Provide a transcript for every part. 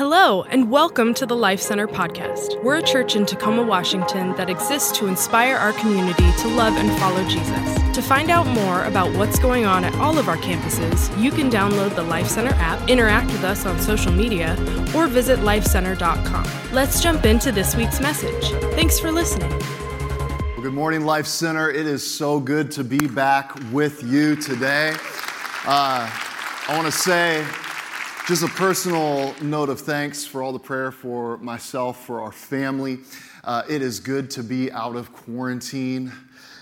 Hello, and welcome to the Life Center podcast. We're a church in Tacoma, Washington that exists to inspire our community to love and follow Jesus. To find out more about what's going on at all of our campuses, you can download the Life Center app, interact with us on social media, or visit lifecenter.com. Let's jump into this week's message. Thanks for listening. Well, good morning, Life Center. It is so good to be back with you today. Uh, I want to say, just a personal note of thanks for all the prayer for myself, for our family. Uh, it is good to be out of quarantine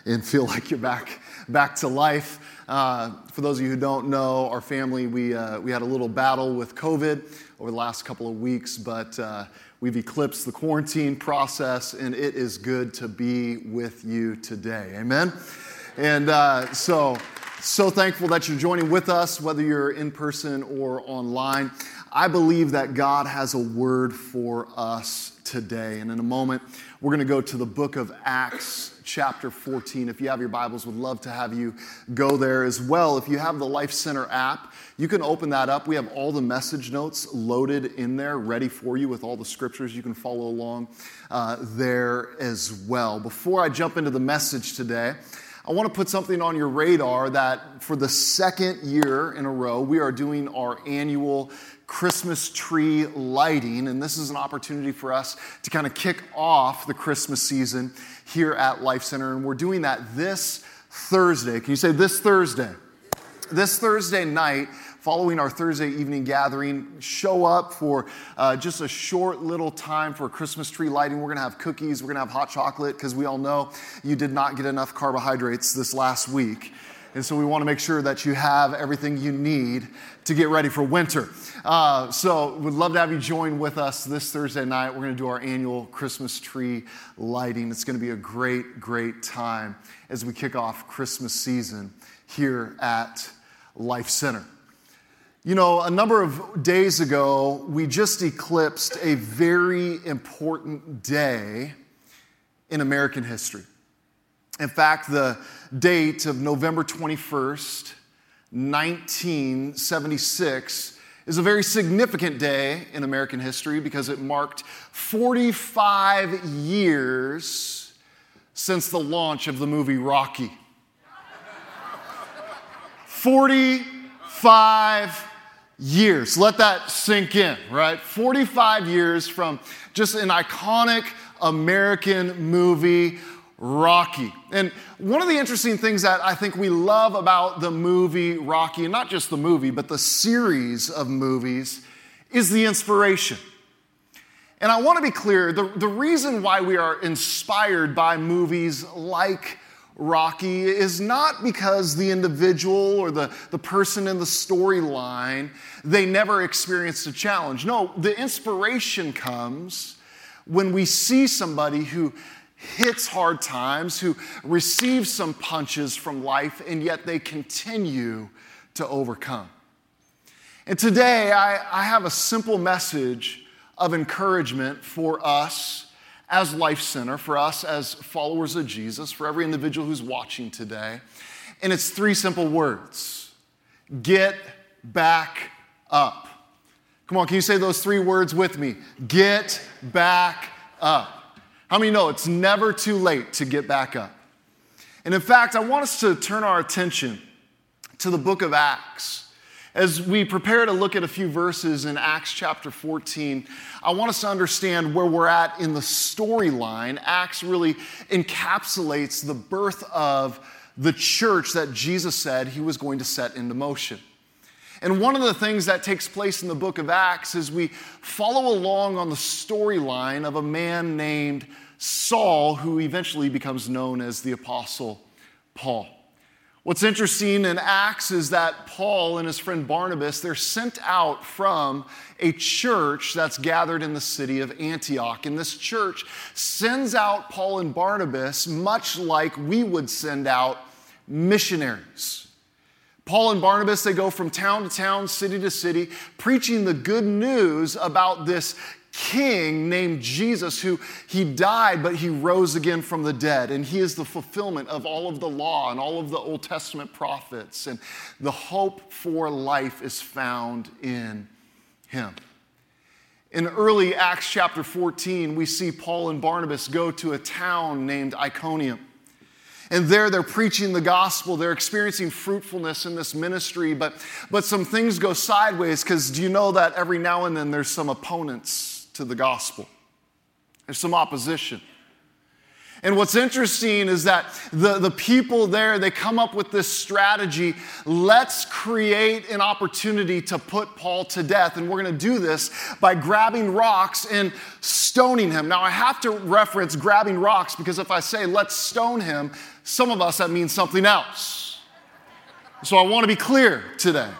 and feel like you're back, back to life. Uh, for those of you who don't know, our family, we, uh, we had a little battle with COVID over the last couple of weeks, but uh, we've eclipsed the quarantine process, and it is good to be with you today. Amen? And uh, so, so thankful that you're joining with us, whether you're in person or online. I believe that God has a word for us today. And in a moment, we're going to go to the book of Acts, chapter 14. If you have your Bibles, would love to have you go there as well. If you have the Life Center app, you can open that up. We have all the message notes loaded in there, ready for you with all the scriptures. You can follow along uh, there as well. Before I jump into the message today, I want to put something on your radar that for the second year in a row, we are doing our annual Christmas tree lighting. And this is an opportunity for us to kind of kick off the Christmas season here at Life Center. And we're doing that this Thursday. Can you say this Thursday? This Thursday night, following our Thursday evening gathering, show up for uh, just a short little time for Christmas tree lighting. We're going to have cookies, we're going to have hot chocolate, because we all know you did not get enough carbohydrates this last week. And so we want to make sure that you have everything you need to get ready for winter. Uh, so we'd love to have you join with us this Thursday night. We're going to do our annual Christmas tree lighting. It's going to be a great, great time as we kick off Christmas season here at Life Center. You know, a number of days ago, we just eclipsed a very important day in American history. In fact, the date of November 21st, 1976, is a very significant day in American history because it marked 45 years since the launch of the movie Rocky. 45 years. Let that sink in, right? 45 years from just an iconic American movie, Rocky. And one of the interesting things that I think we love about the movie Rocky, and not just the movie, but the series of movies, is the inspiration. And I want to be clear the, the reason why we are inspired by movies like Rocky is not because the individual or the, the person in the storyline, they never experienced a challenge. No, the inspiration comes when we see somebody who hits hard times, who receives some punches from life, and yet they continue to overcome. And today, I, I have a simple message of encouragement for us as Life Center, for us as followers of Jesus, for every individual who's watching today. And it's three simple words get back up. Come on, can you say those three words with me? Get back up. How many know it's never too late to get back up? And in fact, I want us to turn our attention to the book of Acts. As we prepare to look at a few verses in Acts chapter 14, I want us to understand where we're at in the storyline. Acts really encapsulates the birth of the church that Jesus said he was going to set into motion. And one of the things that takes place in the book of Acts is we follow along on the storyline of a man named Saul, who eventually becomes known as the Apostle Paul. What's interesting in Acts is that Paul and his friend Barnabas, they're sent out from a church that's gathered in the city of Antioch. And this church sends out Paul and Barnabas much like we would send out missionaries. Paul and Barnabas, they go from town to town, city to city, preaching the good news about this king named Jesus who he died, but he rose again from the dead. And he is the fulfillment of all of the law and all of the Old Testament prophets. And the hope for life is found in him. In early Acts chapter 14, we see Paul and Barnabas go to a town named Iconium. And there they're preaching the gospel. They're experiencing fruitfulness in this ministry, but, but some things go sideways because do you know that every now and then there's some opponents to the gospel? There's some opposition. And what's interesting is that the, the people there, they come up with this strategy. Let's create an opportunity to put Paul to death. And we're going to do this by grabbing rocks and stoning him. Now, I have to reference grabbing rocks because if I say let's stone him, some of us that means something else. So I want to be clear today.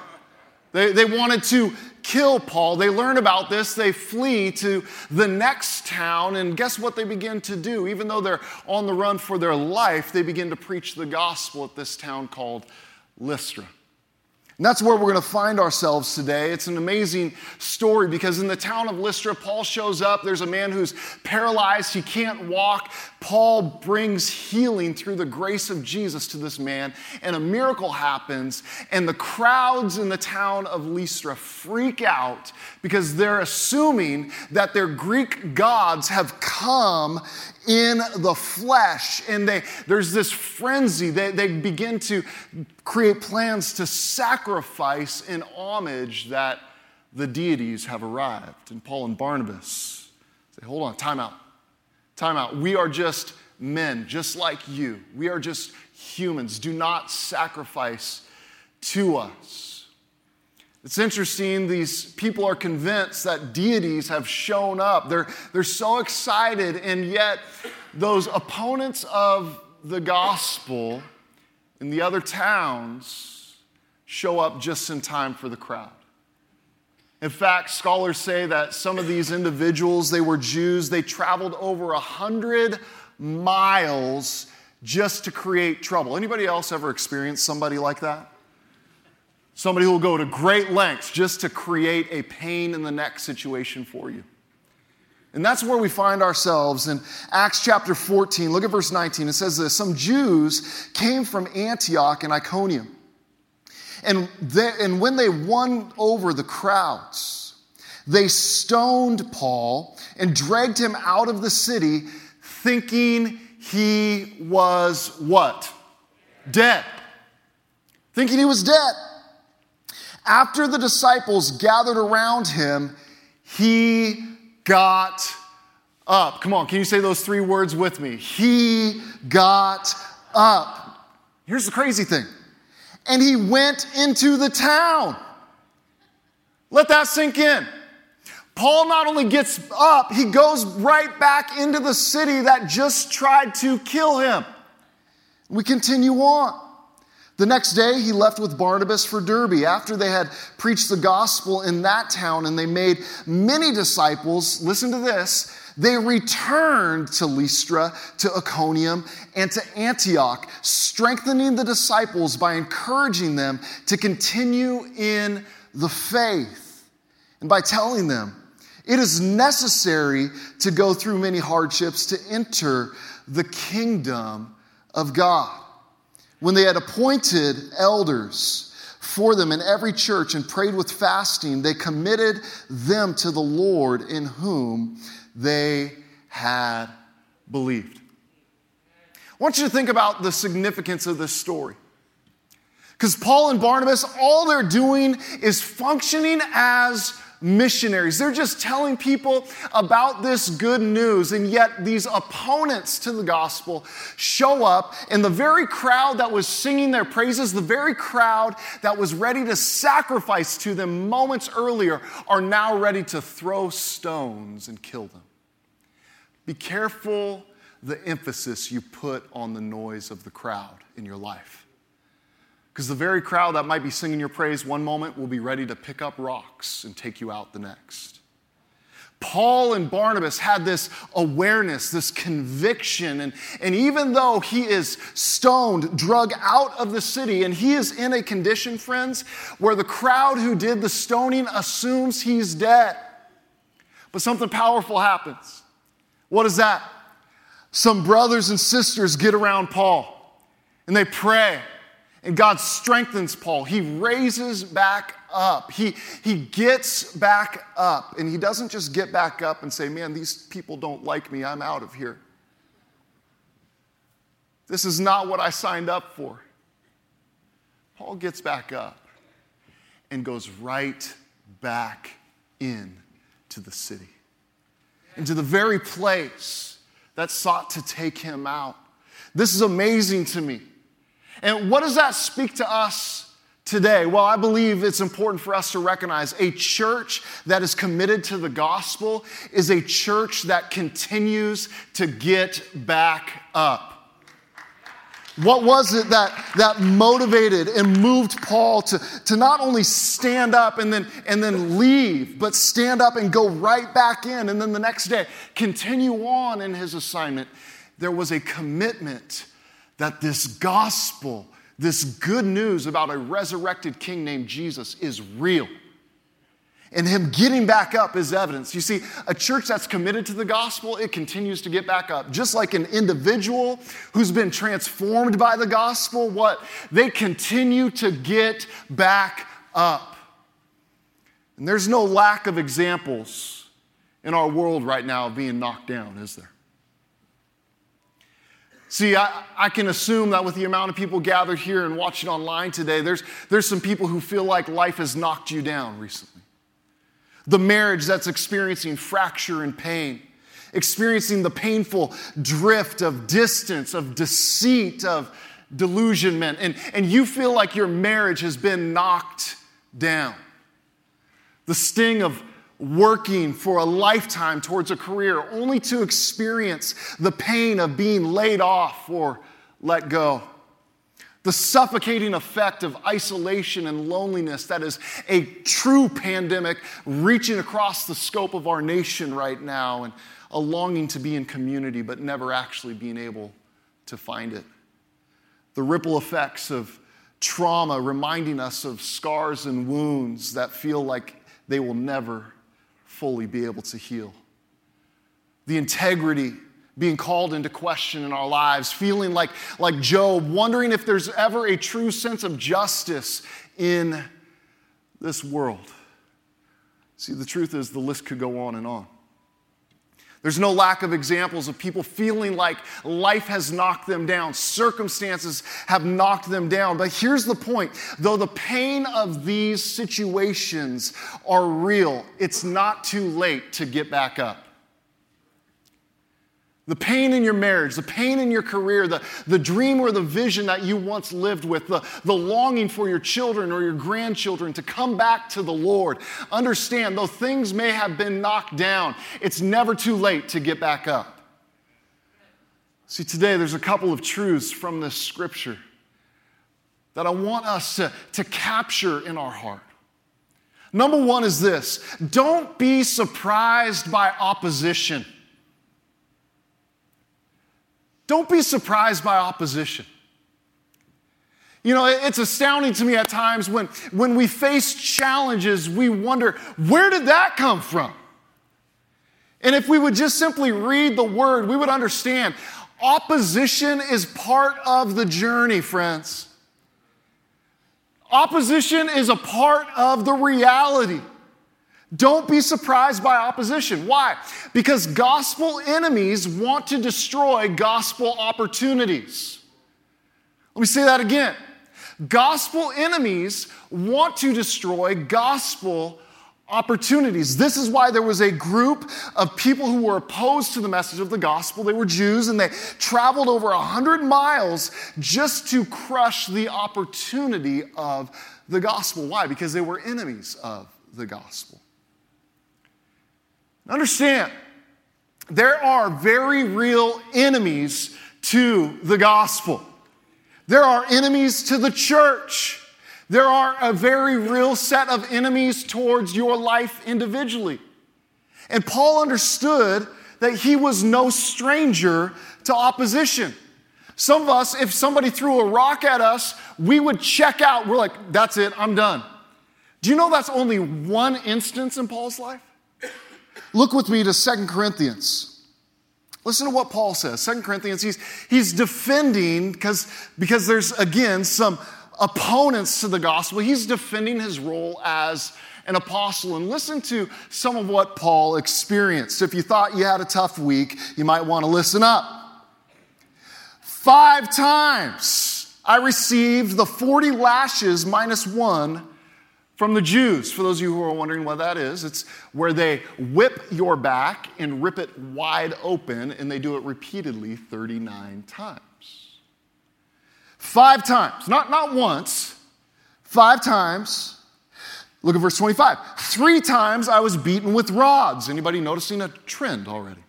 They, they wanted to kill Paul. They learn about this, they flee to the next town, and guess what they begin to do? Even though they're on the run for their life, they begin to preach the gospel at this town called Lystra. And that's where we're going to find ourselves today. It's an amazing story because in the town of Lystra, Paul shows up. There's a man who's paralyzed, he can't walk. Paul brings healing through the grace of Jesus to this man, and a miracle happens. And the crowds in the town of Lystra freak out because they're assuming that their Greek gods have come in the flesh. And they, there's this frenzy. They, they begin to create plans to sacrifice in homage that the deities have arrived. And Paul and Barnabas say, hold on, time out. Time out. We are just men, just like you. We are just humans. Do not sacrifice to us. It's interesting, these people are convinced that deities have shown up. They're, they're so excited, and yet those opponents of the gospel in the other towns show up just in time for the crowd. In fact, scholars say that some of these individuals, they were Jews, they traveled over a hundred miles just to create trouble. Anybody else ever experienced somebody like that? Somebody who will go to great lengths just to create a pain in the neck situation for you. And that's where we find ourselves in Acts chapter 14. Look at verse 19. It says this Some Jews came from Antioch and Iconium. And, they, and when they won over the crowds, they stoned Paul and dragged him out of the city, thinking he was what? Dead. Thinking he was dead. After the disciples gathered around him, he got up. Come on, can you say those three words with me? He got up. Here's the crazy thing. And he went into the town. Let that sink in. Paul not only gets up, he goes right back into the city that just tried to kill him. We continue on. The next day, he left with Barnabas for Derbe. After they had preached the gospel in that town and they made many disciples, listen to this, they returned to Lystra, to Iconium, and to Antioch, strengthening the disciples by encouraging them to continue in the faith and by telling them, it is necessary to go through many hardships to enter the kingdom of God. When they had appointed elders for them in every church and prayed with fasting, they committed them to the Lord in whom they had believed. I want you to think about the significance of this story. Because Paul and Barnabas, all they're doing is functioning as missionaries. They're just telling people about this good news, and yet these opponents to the gospel show up, and the very crowd that was singing their praises, the very crowd that was ready to sacrifice to them moments earlier, are now ready to throw stones and kill them. Be careful the emphasis you put on the noise of the crowd in your life. Because the very crowd that might be singing your praise one moment will be ready to pick up rocks and take you out the next. Paul and Barnabas had this awareness, this conviction, and, and even though he is stoned, drug out of the city, and he is in a condition, friends, where the crowd who did the stoning assumes he's dead. But something powerful happens. What is that? Some brothers and sisters get around Paul and they pray and God strengthens Paul. He raises back up. He, he gets back up. And he doesn't just get back up and say, Man, these people don't like me. I'm out of here. This is not what I signed up for. Paul gets back up and goes right back in to the city, into the very place that sought to take him out. This is amazing to me. And what does that speak to us today? Well, I believe it's important for us to recognize a church that is committed to the gospel is a church that continues to get back up. What was it that, that motivated and moved Paul to, to not only stand up and then, and then leave, but stand up and go right back in and then the next day continue on in his assignment? There was a commitment that this gospel, this good news about a resurrected king named Jesus is real. And him getting back up is evidence. You see, a church that's committed to the gospel, it continues to get back up. Just like an individual who's been transformed by the gospel, what? They continue to get back up. And there's no lack of examples in our world right now of being knocked down, is there? See, I, I, can assume that with the amount of people gathered here and watching online today, there's, there's some people who feel like life has knocked you down recently. The marriage that's experiencing fracture and pain, experiencing the painful drift of distance, of deceit, of delusionment, and, and you feel like your marriage has been knocked down. The sting of working for a lifetime towards a career only to experience the pain of being laid off or let go. The suffocating effect of isolation and loneliness that is a true pandemic reaching across the scope of our nation right now, and a longing to be in community but never actually being able to find it. The ripple effects of trauma reminding us of scars and wounds that feel like they will never fully be able to heal. The integrity being called into question in our lives, feeling like, like Job, wondering if there's ever a true sense of justice in this world. See, the truth is, the list could go on and on. There's no lack of examples of people feeling like life has knocked them down, circumstances have knocked them down. But here's the point though the pain of these situations are real, it's not too late to get back up. The pain in your marriage, the pain in your career, the, the dream or the vision that you once lived with, the, the longing for your children or your grandchildren to come back to the Lord. Understand, though things may have been knocked down, it's never too late to get back up. See, today there's a couple of truths from this scripture that I want us to, to capture in our heart. Number one is this don't be surprised by opposition. Don't be surprised by opposition. You know, it's astounding to me at times when, when we face challenges, we wonder, where did that come from? And if we would just simply read the word, we would understand opposition is part of the journey, friends. Opposition is a part of the reality. Don't be surprised by opposition. Why? Because gospel enemies want to destroy gospel opportunities. Let me say that again. Gospel enemies want to destroy gospel opportunities. This is why there was a group of people who were opposed to the message of the gospel. They were Jews and they traveled over 100 miles just to crush the opportunity of the gospel. Why? Because they were enemies of the gospel. Understand, there are very real enemies to the gospel. There are enemies to the church. There are a very real set of enemies towards your life individually. And Paul understood that he was no stranger to opposition. Some of us, if somebody threw a rock at us, we would check out. We're like, that's it, I'm done. Do you know that's only one instance in Paul's life? Look with me to Second Corinthians. Listen to what Paul says. Second Corinthians, he's, he's defending because, because there's, again, some opponents to the gospel. He's defending his role as an apostle. And listen to some of what Paul experienced. If you thought you had a tough week, you might want to listen up. Five times I received the 40 lashes minus one from the Jews. For those of you who are wondering what that is, it's where they whip your back and rip it wide open, and they do it repeatedly 39 times. Five times, not, not once, five times. Look at verse 25. Three times I was beaten with rods. Anybody noticing a trend already?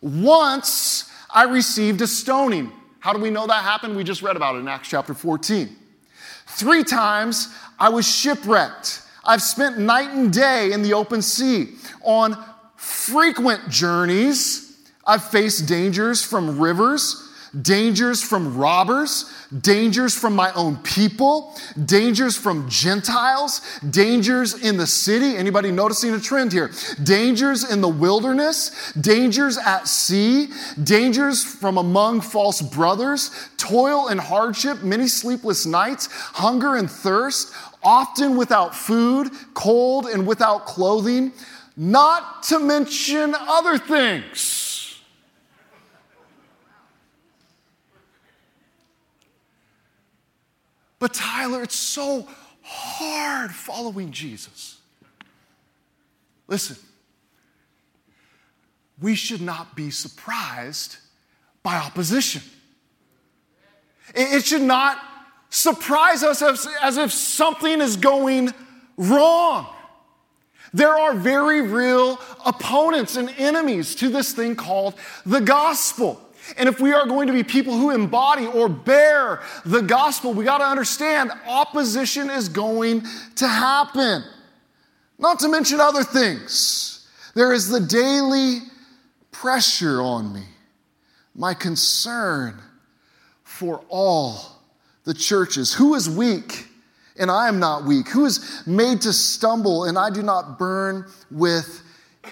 Once I received a stoning. How do we know that happened? We just read about it in Acts chapter 14. Three times I was shipwrecked. I've spent night and day in the open sea. On frequent journeys, I've faced dangers from rivers dangers from robbers, dangers from my own people, dangers from Gentiles, dangers in the city. Anybody noticing a trend here? Dangers in the wilderness, dangers at sea, dangers from among false brothers, toil and hardship, many sleepless nights, hunger and thirst, often without food, cold and without clothing, not to mention other things. But Tyler, it's so hard following Jesus. Listen, we should not be surprised by opposition. It should not surprise us as, as if something is going wrong. There are very real opponents and enemies to this thing called the gospel. And if we are going to be people who embody or bear the gospel, we got to understand opposition is going to happen. Not to mention other things. There is the daily pressure on me, my concern for all the churches. Who is weak and I am not weak? Who is made to stumble and I do not burn with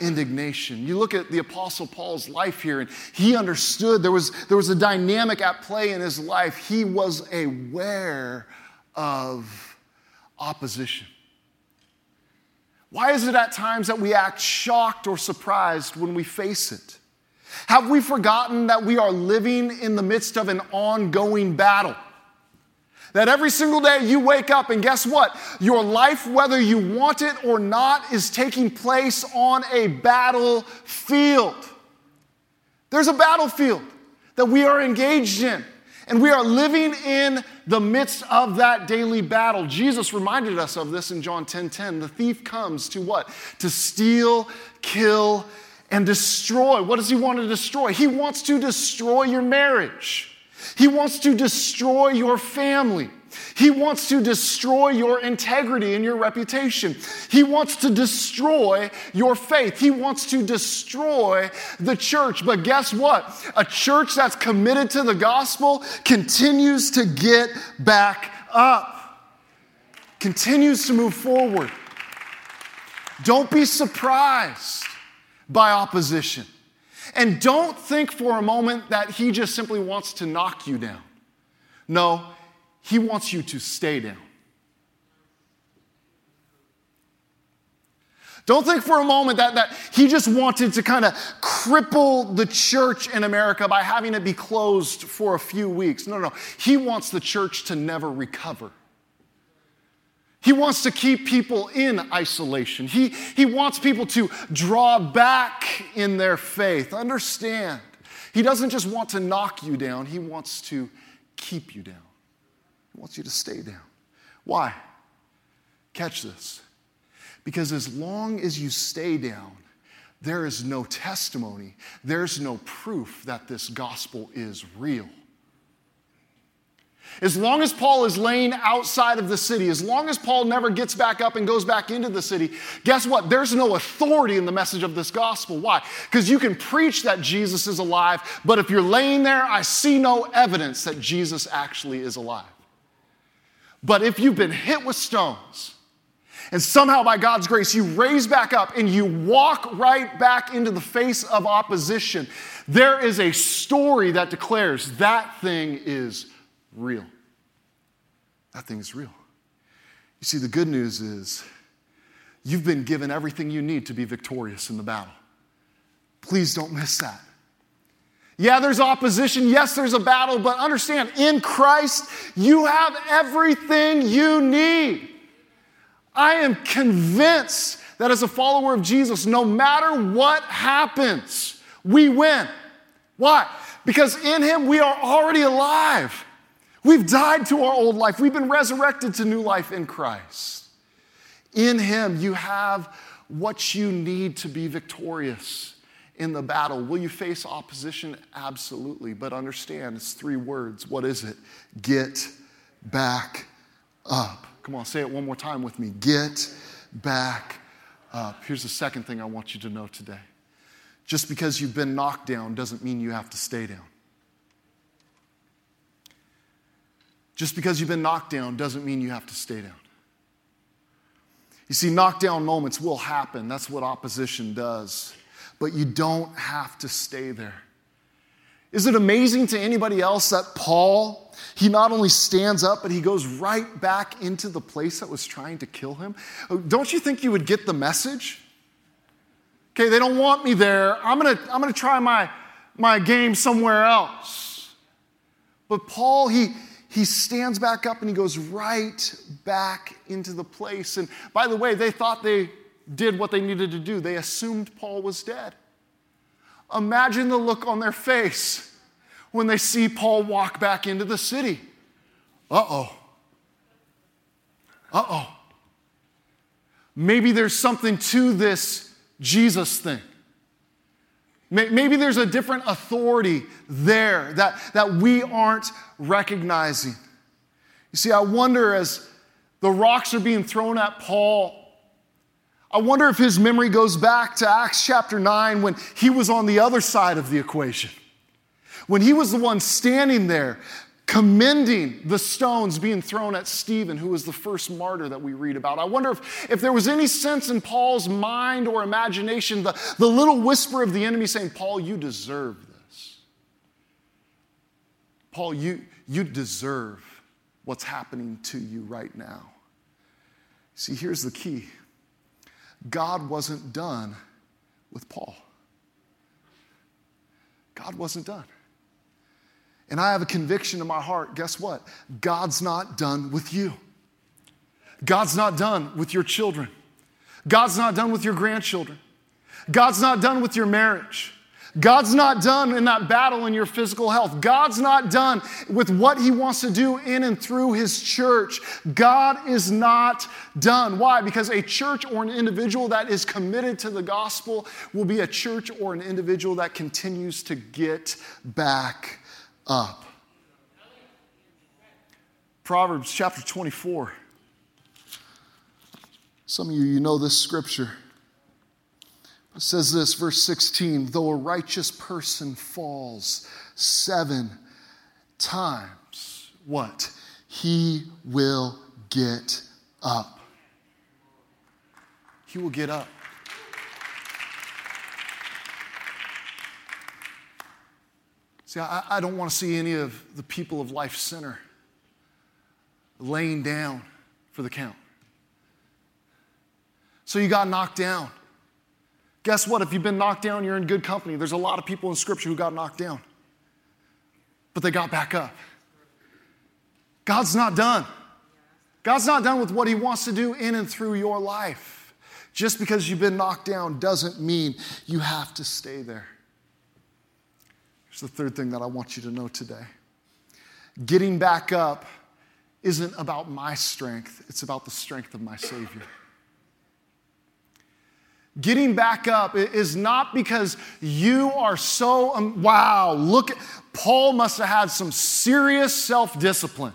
indignation. You look at the Apostle Paul's life here, and he understood there was, there was a dynamic at play in his life. He was aware of opposition. Why is it at times that we act shocked or surprised when we face it? Have we forgotten that we are living in the midst of an ongoing battle? That every single day you wake up and guess what? Your life, whether you want it or not, is taking place on a battlefield. There's a battlefield that we are engaged in. And we are living in the midst of that daily battle. Jesus reminded us of this in John 10:10. 10, 10. The thief comes to what? To steal, kill, and destroy. What does he want to destroy? He wants to destroy your marriage. He wants to destroy your family. He wants to destroy your integrity and your reputation. He wants to destroy your faith. He wants to destroy the church. But guess what? A church that's committed to the gospel continues to get back up, continues to move forward. Don't be surprised by opposition. And don't think for a moment that he just simply wants to knock you down. No, he wants you to stay down. Don't think for a moment that, that he just wanted to kind of cripple the church in America by having it be closed for a few weeks. No, no, no. He wants the church to never recover. He wants to keep people in isolation. He, he wants people to draw back in their faith. Understand, He doesn't just want to knock you down, He wants to keep you down. He wants you to stay down. Why? Catch this. Because as long as you stay down, there is no testimony, there's no proof that this gospel is real. As long as Paul is laying outside of the city, as long as Paul never gets back up and goes back into the city, guess what? There's no authority in the message of this gospel. Why? Because you can preach that Jesus is alive, but if you're laying there, I see no evidence that Jesus actually is alive. But if you've been hit with stones, and somehow by God's grace you raise back up and you walk right back into the face of opposition, there is a story that declares that thing is real. that thing's real. You see, the good news is you've been given everything you need to be victorious in the battle. Please don't miss that. Yeah, there's opposition. Yes, there's a battle, but understand in Christ, you have everything you need. I am convinced that as a follower of Jesus, no matter what happens, we win. Why? Because in Him we are already alive. We've died to our old life, we've been resurrected to new life in Christ. In Him, you have what you need to be victorious in the battle. Will you face opposition? Absolutely. But understand, it's three words. What is it? Get back up. Come on, say it one more time with me. Get back up. Here's the second thing I want you to know today. Just because you've been knocked down doesn't mean you have to stay down. Just because you've been knocked down doesn't mean you have to stay down. You see, knockdown moments will happen. That's what opposition does. But you don't have to stay there. Is it amazing to anybody else that Paul, he not only stands up, but he goes right back into the place that was trying to kill him? Oh, don't you think you would get the message? Okay, they don't want me there. I'm gonna, I'm gonna try my, my game somewhere else. But Paul, he, he stands back up and he goes right back into the place. And by the way, they thought they did what they needed to do. They assumed Paul was dead. Imagine the look on their face when they see Paul walk back into the city. Uh oh. Uh oh. Maybe there's something to this Jesus thing. Maybe there's a different authority there that, that we aren't recognizing. You see, I wonder as the rocks are being thrown at Paul, I wonder if his memory goes back to Acts chapter 9 when he was on the other side of the equation. When he was the one standing there commending the stones being thrown at Stephen, who was the first martyr that we read about. I wonder if, if there was any sense in Paul's mind or imagination, the, the little whisper of the enemy saying, Paul, you deserve this. Paul, you, you deserve what's happening to you right now. See, here's the key God wasn't done with Paul. God wasn't done. And I have a conviction in my heart guess what? God's not done with you. God's not done with your children. God's not done with your grandchildren. God's not done with your marriage. God's not done in that battle in your physical health. God's not done with what He wants to do in and through His church. God is not done. Why? Because a church or an individual that is committed to the gospel will be a church or an individual that continues to get back up. Proverbs chapter 24. Some of you, you know this scripture. It says this, verse 16 though a righteous person falls seven times, what? He will get up. He will get up. See, I, I don't want to see any of the people of Life Center laying down for the count. So you got knocked down. Guess what? If you've been knocked down, you're in good company. There's a lot of people in Scripture who got knocked down, but they got back up. God's not done. God's not done with what He wants to do in and through your life. Just because you've been knocked down doesn't mean you have to stay there. The third thing that I want you to know today getting back up isn't about my strength, it's about the strength of my Savior. Getting back up is not because you are so, um, wow, look, Paul must have had some serious self discipline.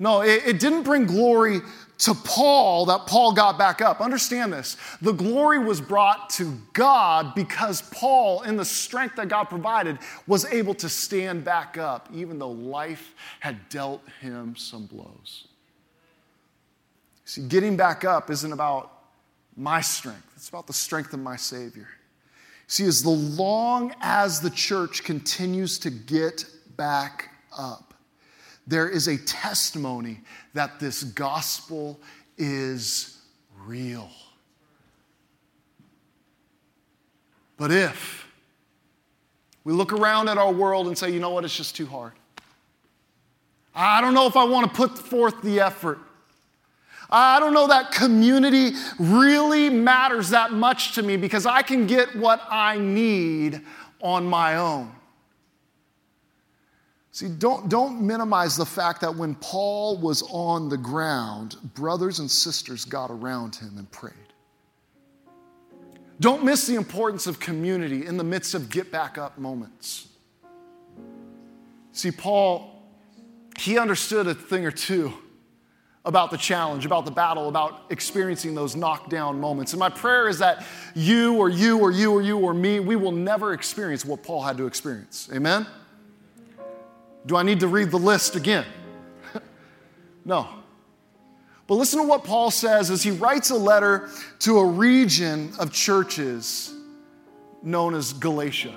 No, it, it didn't bring glory to Paul that Paul got back up. Understand this. The glory was brought to God because Paul, in the strength that God provided, was able to stand back up, even though life had dealt him some blows. See, getting back up isn't about my strength, it's about the strength of my Savior. See, as long as the church continues to get back up, there is a testimony that this gospel is real. But if we look around at our world and say, you know what, it's just too hard. I don't know if I want to put forth the effort. I don't know that community really matters that much to me because I can get what I need on my own. See, don't, don't minimize the fact that when Paul was on the ground, brothers and sisters got around him and prayed. Don't miss the importance of community in the midst of get back up moments. See, Paul, he understood a thing or two about the challenge, about the battle, about experiencing those knockdown moments. And my prayer is that you or you or you or you or me, we will never experience what Paul had to experience. Amen? Do I need to read the list again? no. But listen to what Paul says as he writes a letter to a region of churches known as Galatia.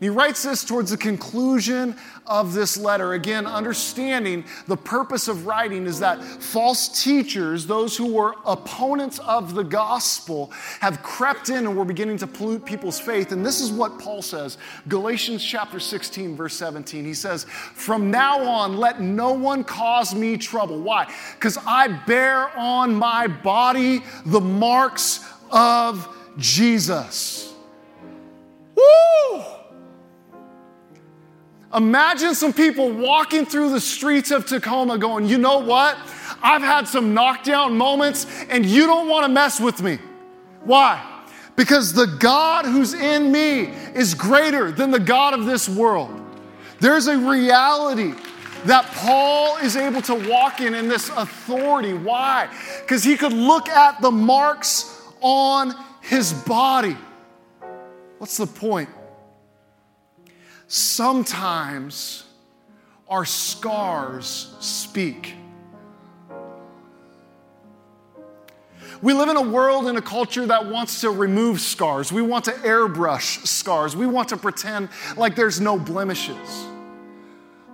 He writes this towards the conclusion of this letter. Again, understanding the purpose of writing is that false teachers, those who were opponents of the gospel, have crept in and were beginning to pollute people's faith. And this is what Paul says Galatians chapter 16, verse 17. He says, From now on, let no one cause me trouble. Why? Because I bear on my body the marks of Jesus. Woo! Imagine some people walking through the streets of Tacoma going, you know what? I've had some knockdown moments and you don't want to mess with me. Why? Because the God who's in me is greater than the God of this world. There's a reality that Paul is able to walk in in this authority. Why? Because he could look at the marks on his body. What's the point? Sometimes our scars speak. We live in a world and a culture that wants to remove scars. We want to airbrush scars. We want to pretend like there's no blemishes.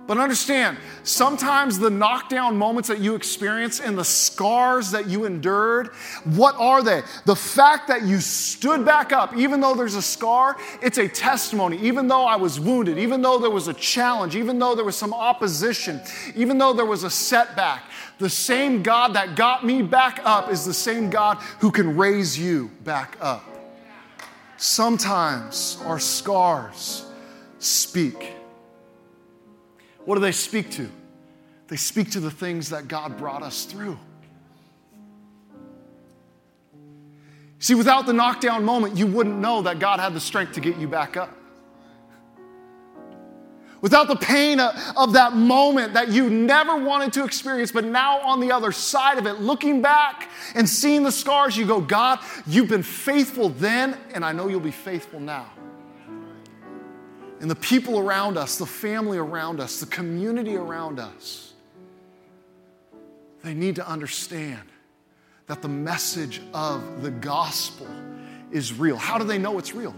But understand, sometimes the knockdown moments that you experience and the scars that you endured, what are they? The fact that you stood back up, even though there's a scar, it's a testimony. Even though I was wounded, even though there was a challenge, even though there was some opposition, even though there was a setback, the same God that got me back up is the same God who can raise you back up. Sometimes our scars speak. What do they speak to? They speak to the things that God brought us through. See, without the knockdown moment, you wouldn't know that God had the strength to get you back up. Without the pain of that moment that you never wanted to experience, but now on the other side of it, looking back and seeing the scars, you go, God, you've been faithful then, and I know you'll be faithful now and the people around us, the family around us, the community around us, they need to understand that the message of the gospel is real. How do they know it's real?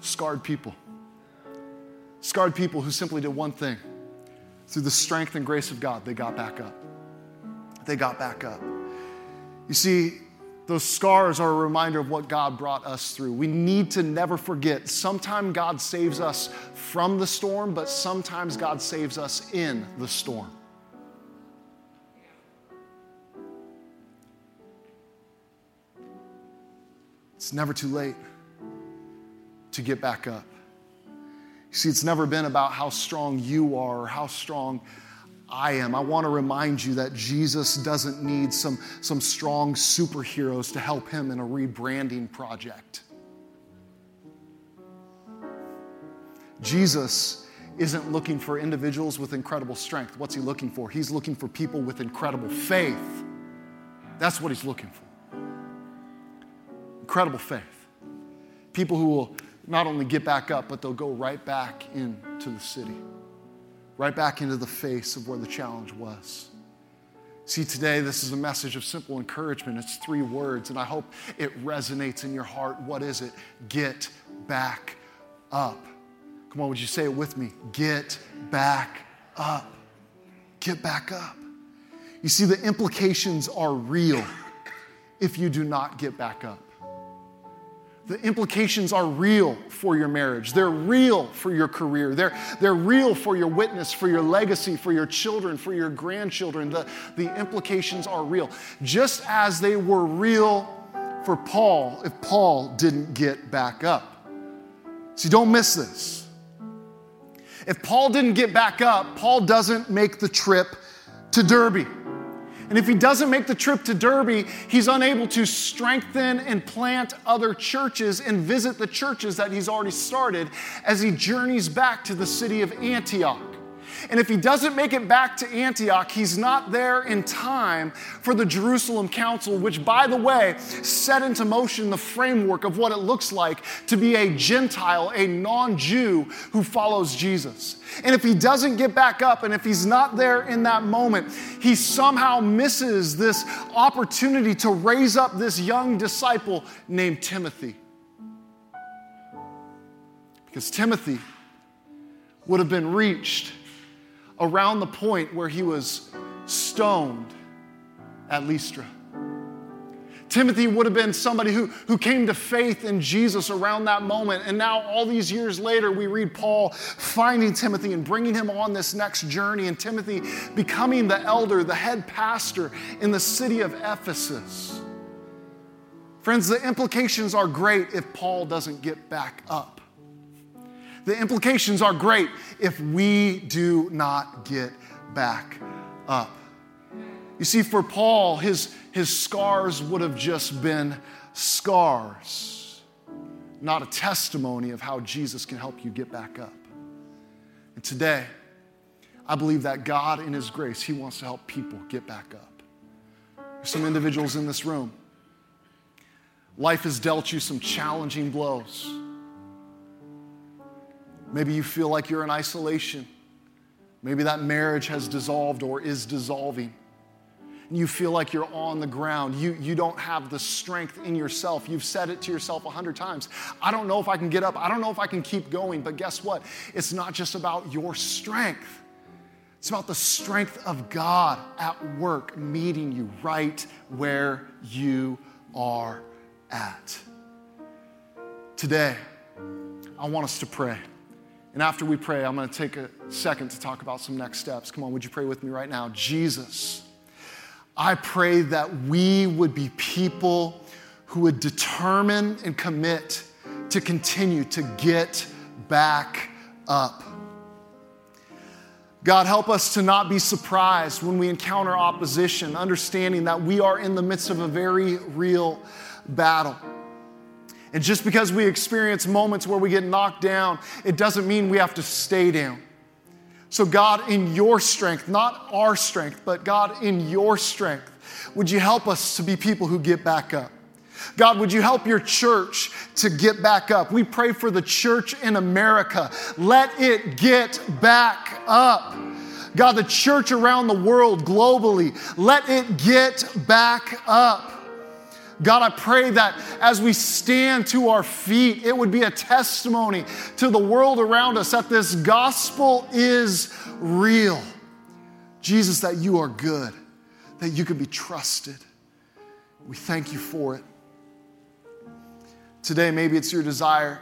Scarred people. Scarred people who simply did one thing. Through the strength and grace of God, they got back up. They got back up. You see, those scars are a reminder of what God brought us through. We need to never forget. Sometimes God saves us from the storm, but sometimes God saves us in the storm. It's never too late to get back up. You see, it's never been about how strong you are or how strong I am. I want to remind you that Jesus doesn't need some, some strong superheroes to help him in a rebranding project. Jesus isn't looking for individuals with incredible strength. What's he looking for? He's looking for people with incredible faith. That's what he's looking for. Incredible faith. People who will not only get back up, but they'll go right back into the city right back into the face of where the challenge was. See, today, this is a message of simple encouragement. It's three words, and I hope it resonates in your heart. What is it? Get back up. Come on, would you say it with me? Get back up. Get back up. You see, the implications are real if you do not get back up. The implications are real for your marriage. They're real for your career. They're, they're real for your witness, for your legacy, for your children, for your grandchildren. The, the implications are real. Just as they were real for Paul if Paul didn't get back up. See, don't miss this. If Paul didn't get back up, Paul doesn't make the trip to Derbe. And if he doesn't make the trip to Derbe, he's unable to strengthen and plant other churches and visit the churches that he's already started as he journeys back to the city of Antioch. And if he doesn't make it back to Antioch, he's not there in time for the Jerusalem Council, which, by the way, set into motion the framework of what it looks like to be a Gentile, a non Jew who follows Jesus. And if he doesn't get back up, and if he's not there in that moment, he somehow misses this opportunity to raise up this young disciple named Timothy. Because Timothy would have been reached around the point where he was stoned at Lystra. Timothy would have been somebody who, who came to faith in Jesus around that moment. And now, all these years later, we read Paul finding Timothy and bringing him on this next journey, and Timothy becoming the elder, the head pastor in the city of Ephesus. Friends, the implications are great if Paul doesn't get back up. The implications are great if we do not get back up. You see, for Paul, his, his scars would have just been scars, not a testimony of how Jesus can help you get back up. And today, I believe that God, in His grace, He wants to help people get back up. There's some individuals in this room. Life has dealt you some challenging blows. Maybe you feel like you're in isolation. Maybe that marriage has dissolved or is dissolving. And you feel like you're on the ground. You, you don't have the strength in yourself. You've said it to yourself a hundred times. I don't know if I can get up. I don't know if I can keep going. But guess what? It's not just about your strength, it's about the strength of God at work, meeting you right where you are at. Today, I want us to pray. And after we pray, I'm going to take a second to talk about some next steps. Come on, would you pray with me right now? Jesus, I pray that we would be people who would determine and commit to continue to get back up. God, help us to not be surprised when we encounter opposition, understanding that we are in the midst of a very real battle. And just because we experience moments where we get knocked down, it doesn't mean we have to stay down. So, God, in your strength, not our strength, but God, in your strength, would you help us to be people who get back up? God, would you help your church to get back up? We pray for the church in America. Let it get back up. God, the church around the world globally, let it get back up. God, I pray that as we stand to our feet, it would be a testimony to the world around us that this gospel is real. Jesus, that you are good, that you can be trusted. We thank you for it. Today, maybe it's your desire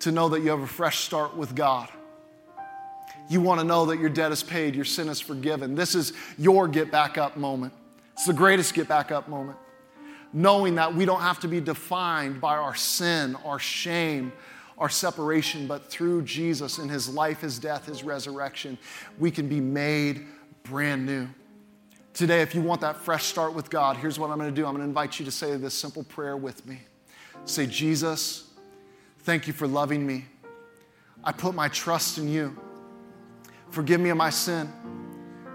to know that you have a fresh start with God. You want to know that your debt is paid, your sin is forgiven. This is your get back up moment. It's the greatest get back up moment knowing that we don't have to be defined by our sin, our shame, our separation, but through Jesus and his life, his death, his resurrection, we can be made brand new. Today, if you want that fresh start with God, here's what I'm going to do I'm going to invite you to say this simple prayer with me. Say, Jesus, thank you for loving me. I put my trust in you. Forgive me of my sin.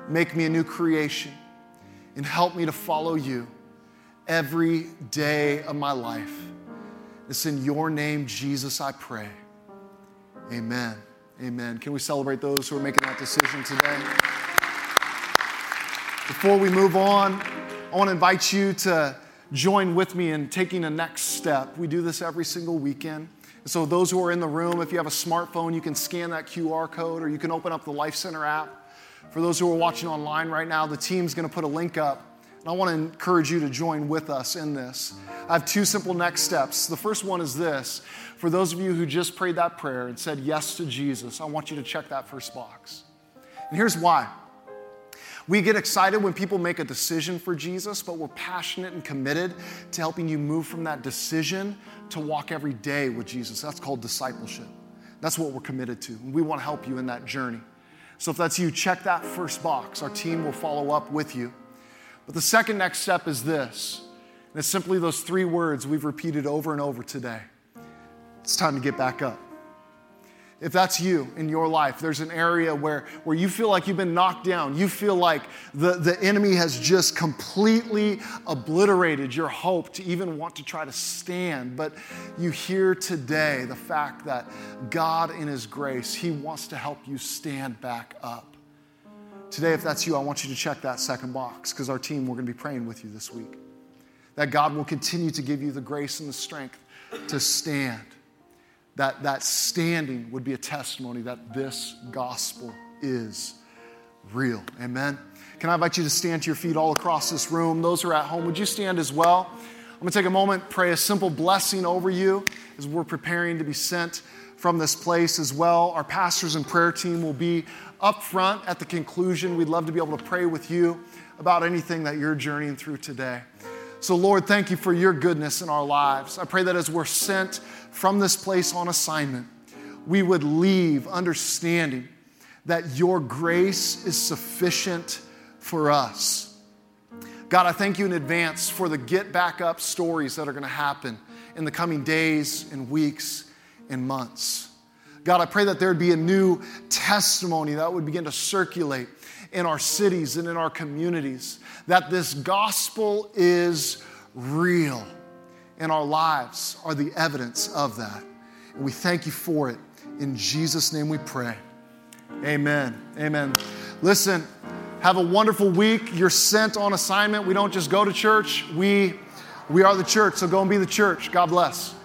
Make me a new creation and help me to follow you every day of my life. It's in your name, Jesus, I pray. Amen. Amen. Can we celebrate those who are making that decision today? Before we move on, I want to invite you to join with me in taking a next step. We do this every single weekend So, those who are in the room, if you have a smartphone, you can scan that QR code or you can open up the Life Center app. For those who are watching online right now, the team's going to put a link up. And I want to encourage you to join with us in this. I have two simple next steps. The first one is this for those of you who just prayed that prayer and said yes to Jesus, I want you to check that first box. And here's why. We get excited when people make a decision for Jesus, but we're passionate and committed to helping you move from that decision to walk every day with Jesus. That's called discipleship. That's what we're committed to. And we want to help you in that journey. So if that's you, check that first box. Our team will follow up with you. But the second next step is this, and it's simply those three words we've repeated over and over today. It's time to get back up. If that's you in your life, there's an area where, where you feel like you've been knocked down. You feel like the, the enemy has just completely obliterated your hope to even want to try to stand. But you hear today the fact that God, in His grace, He wants to help you stand back up. Today, if that's you, I want you to check that second box because our team, we're going to be praying with you this week. That God will continue to give you the grace and the strength to stand that that standing would be a testimony that this gospel is real. Amen. Can I invite you to stand to your feet all across this room? Those who are at home, would you stand as well? I'm going to take a moment, pray a simple blessing over you as we're preparing to be sent from this place as well. Our pastors and prayer team will be up front at the conclusion. We'd love to be able to pray with you about anything that you're journeying through today. So, Lord, thank you for your goodness in our lives. I pray that as we're sent from this place on assignment, we would leave understanding that your grace is sufficient for us. God, I thank you in advance for the get back up stories that are going to happen in the coming days and weeks and months. God, I pray that there would be a new testimony that would begin to circulate in our cities and in our communities that this gospel is real and our lives are the evidence of that. And we thank you for it. In Jesus' name we pray. Amen. Amen. Listen, have a wonderful week. You're sent on assignment. We don't just go to church, we, we are the church. So go and be the church. God bless.